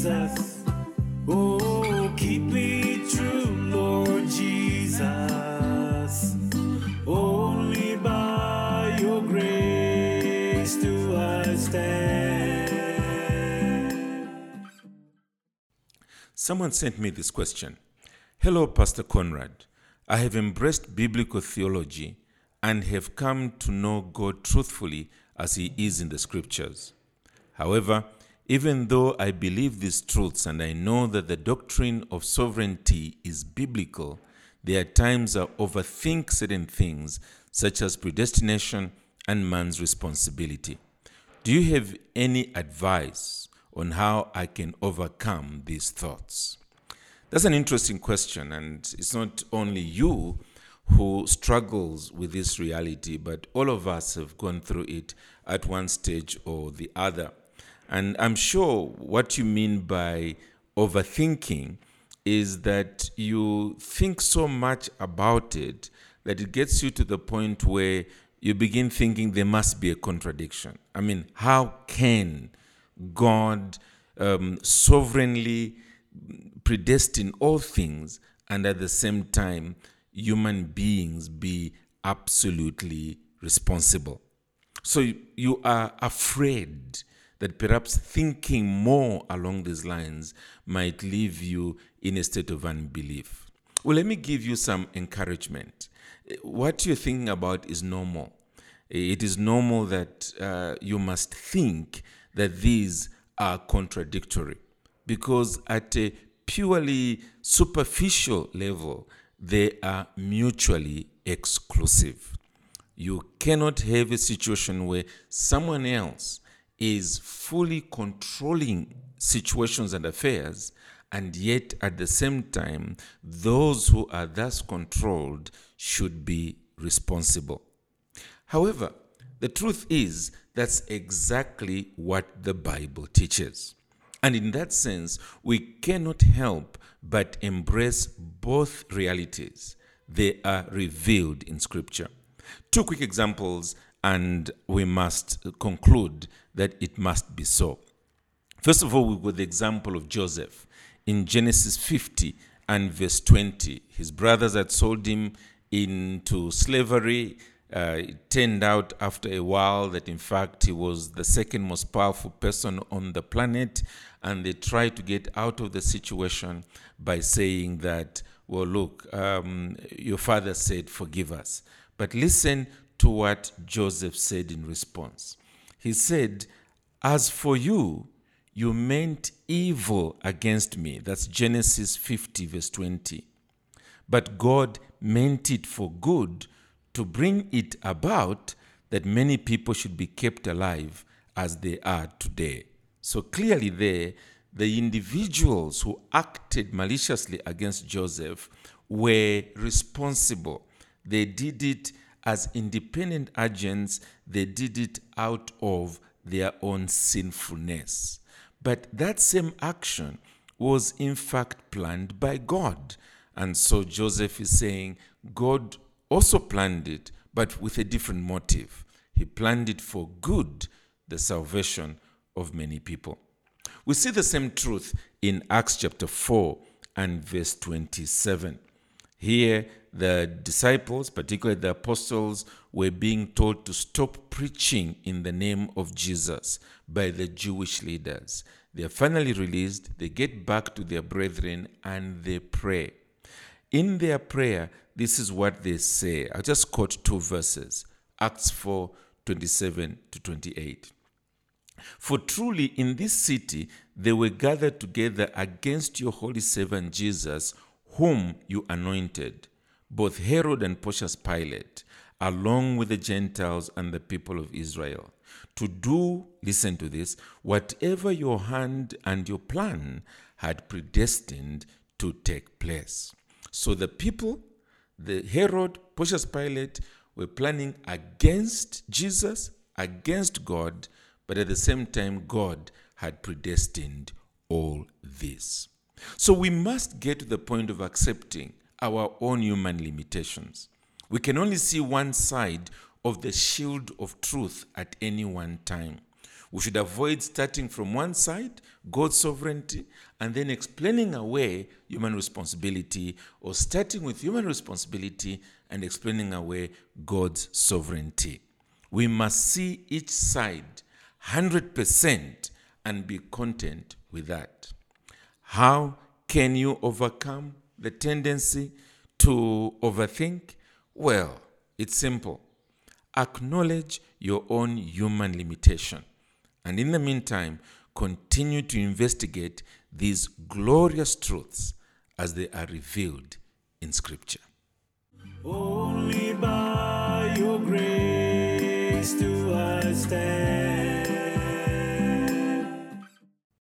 Jesus. Oh, keep me true, Lord Jesus. Only by your grace do I stand. Someone sent me this question Hello, Pastor Conrad. I have embraced biblical theology and have come to know God truthfully as He is in the scriptures. However, even though I believe these truths and I know that the doctrine of sovereignty is biblical, there are times I overthink certain things, such as predestination and man's responsibility. Do you have any advice on how I can overcome these thoughts? That's an interesting question, and it's not only you who struggles with this reality, but all of us have gone through it at one stage or the other. And I'm sure what you mean by overthinking is that you think so much about it that it gets you to the point where you begin thinking there must be a contradiction. I mean, how can God um, sovereignly predestine all things and at the same time human beings be absolutely responsible? So you- are afraid that perhaps thinking more along these lines might leave you in a state of unbelief. Well, let me give you some encouragement. What you're thinking about is normal. It is normal that uh, you must think that these are contradictory because at a purely superficial level, they are mutually exclusive. You cannot have a situation where someone else is fully controlling situations and affairs, and yet at the same time, those who are thus controlled should be responsible. However, the truth is that's exactly what the Bible teaches. And in that sense, we cannot help but embrace both realities. They are revealed in Scripture. Two quick examples, and we must conclude that it must be so. First of all, we've got the example of Joseph in Genesis 50 and verse 20. His brothers had sold him into slavery. Uh, it turned out after a while that, in fact, he was the second most powerful person on the planet. And they tried to get out of the situation by saying that, well, look, um, your father said, forgive us. But listen to what Joseph said in response. He said, As for you, you meant evil against me. That's Genesis 50, verse 20. But God meant it for good to bring it about that many people should be kept alive as they are today. So clearly, there, the individuals who acted maliciously against Joseph were responsible. They did it as independent agents, they did it out of their own sinfulness. But that same action was in fact planned by God. And so Joseph is saying God also planned it, but with a different motive. He planned it for good, the salvation of many people. We see the same truth in Acts chapter 4 and verse 27. Here, the disciples, particularly the apostles, were being told to stop preaching in the name of Jesus by the Jewish leaders. They are finally released, they get back to their brethren, and they pray. In their prayer, this is what they say. I'll just quote two verses Acts 4 27 to 28. For truly in this city they were gathered together against your holy servant Jesus, whom you anointed, both Herod and Pontius Pilate, along with the Gentiles and the people of Israel, to do, listen to this, whatever your hand and your plan had predestined to take place. So the people, the Herod, Pontius Pilate, were planning against Jesus, against God, but at the same time, God had predestined all this. So we must get to the point of accepting our own human limitations. We can only see one side of the shield of truth at any one time. We should avoid starting from one side, God's sovereignty, and then explaining away human responsibility, or starting with human responsibility and explaining away God's sovereignty. We must see each side 100% and be content with that. How can you overcome the tendency to overthink? Well, it's simple. Acknowledge your own human limitation. And in the meantime, continue to investigate these glorious truths as they are revealed in Scripture. Only by your grace do I stand.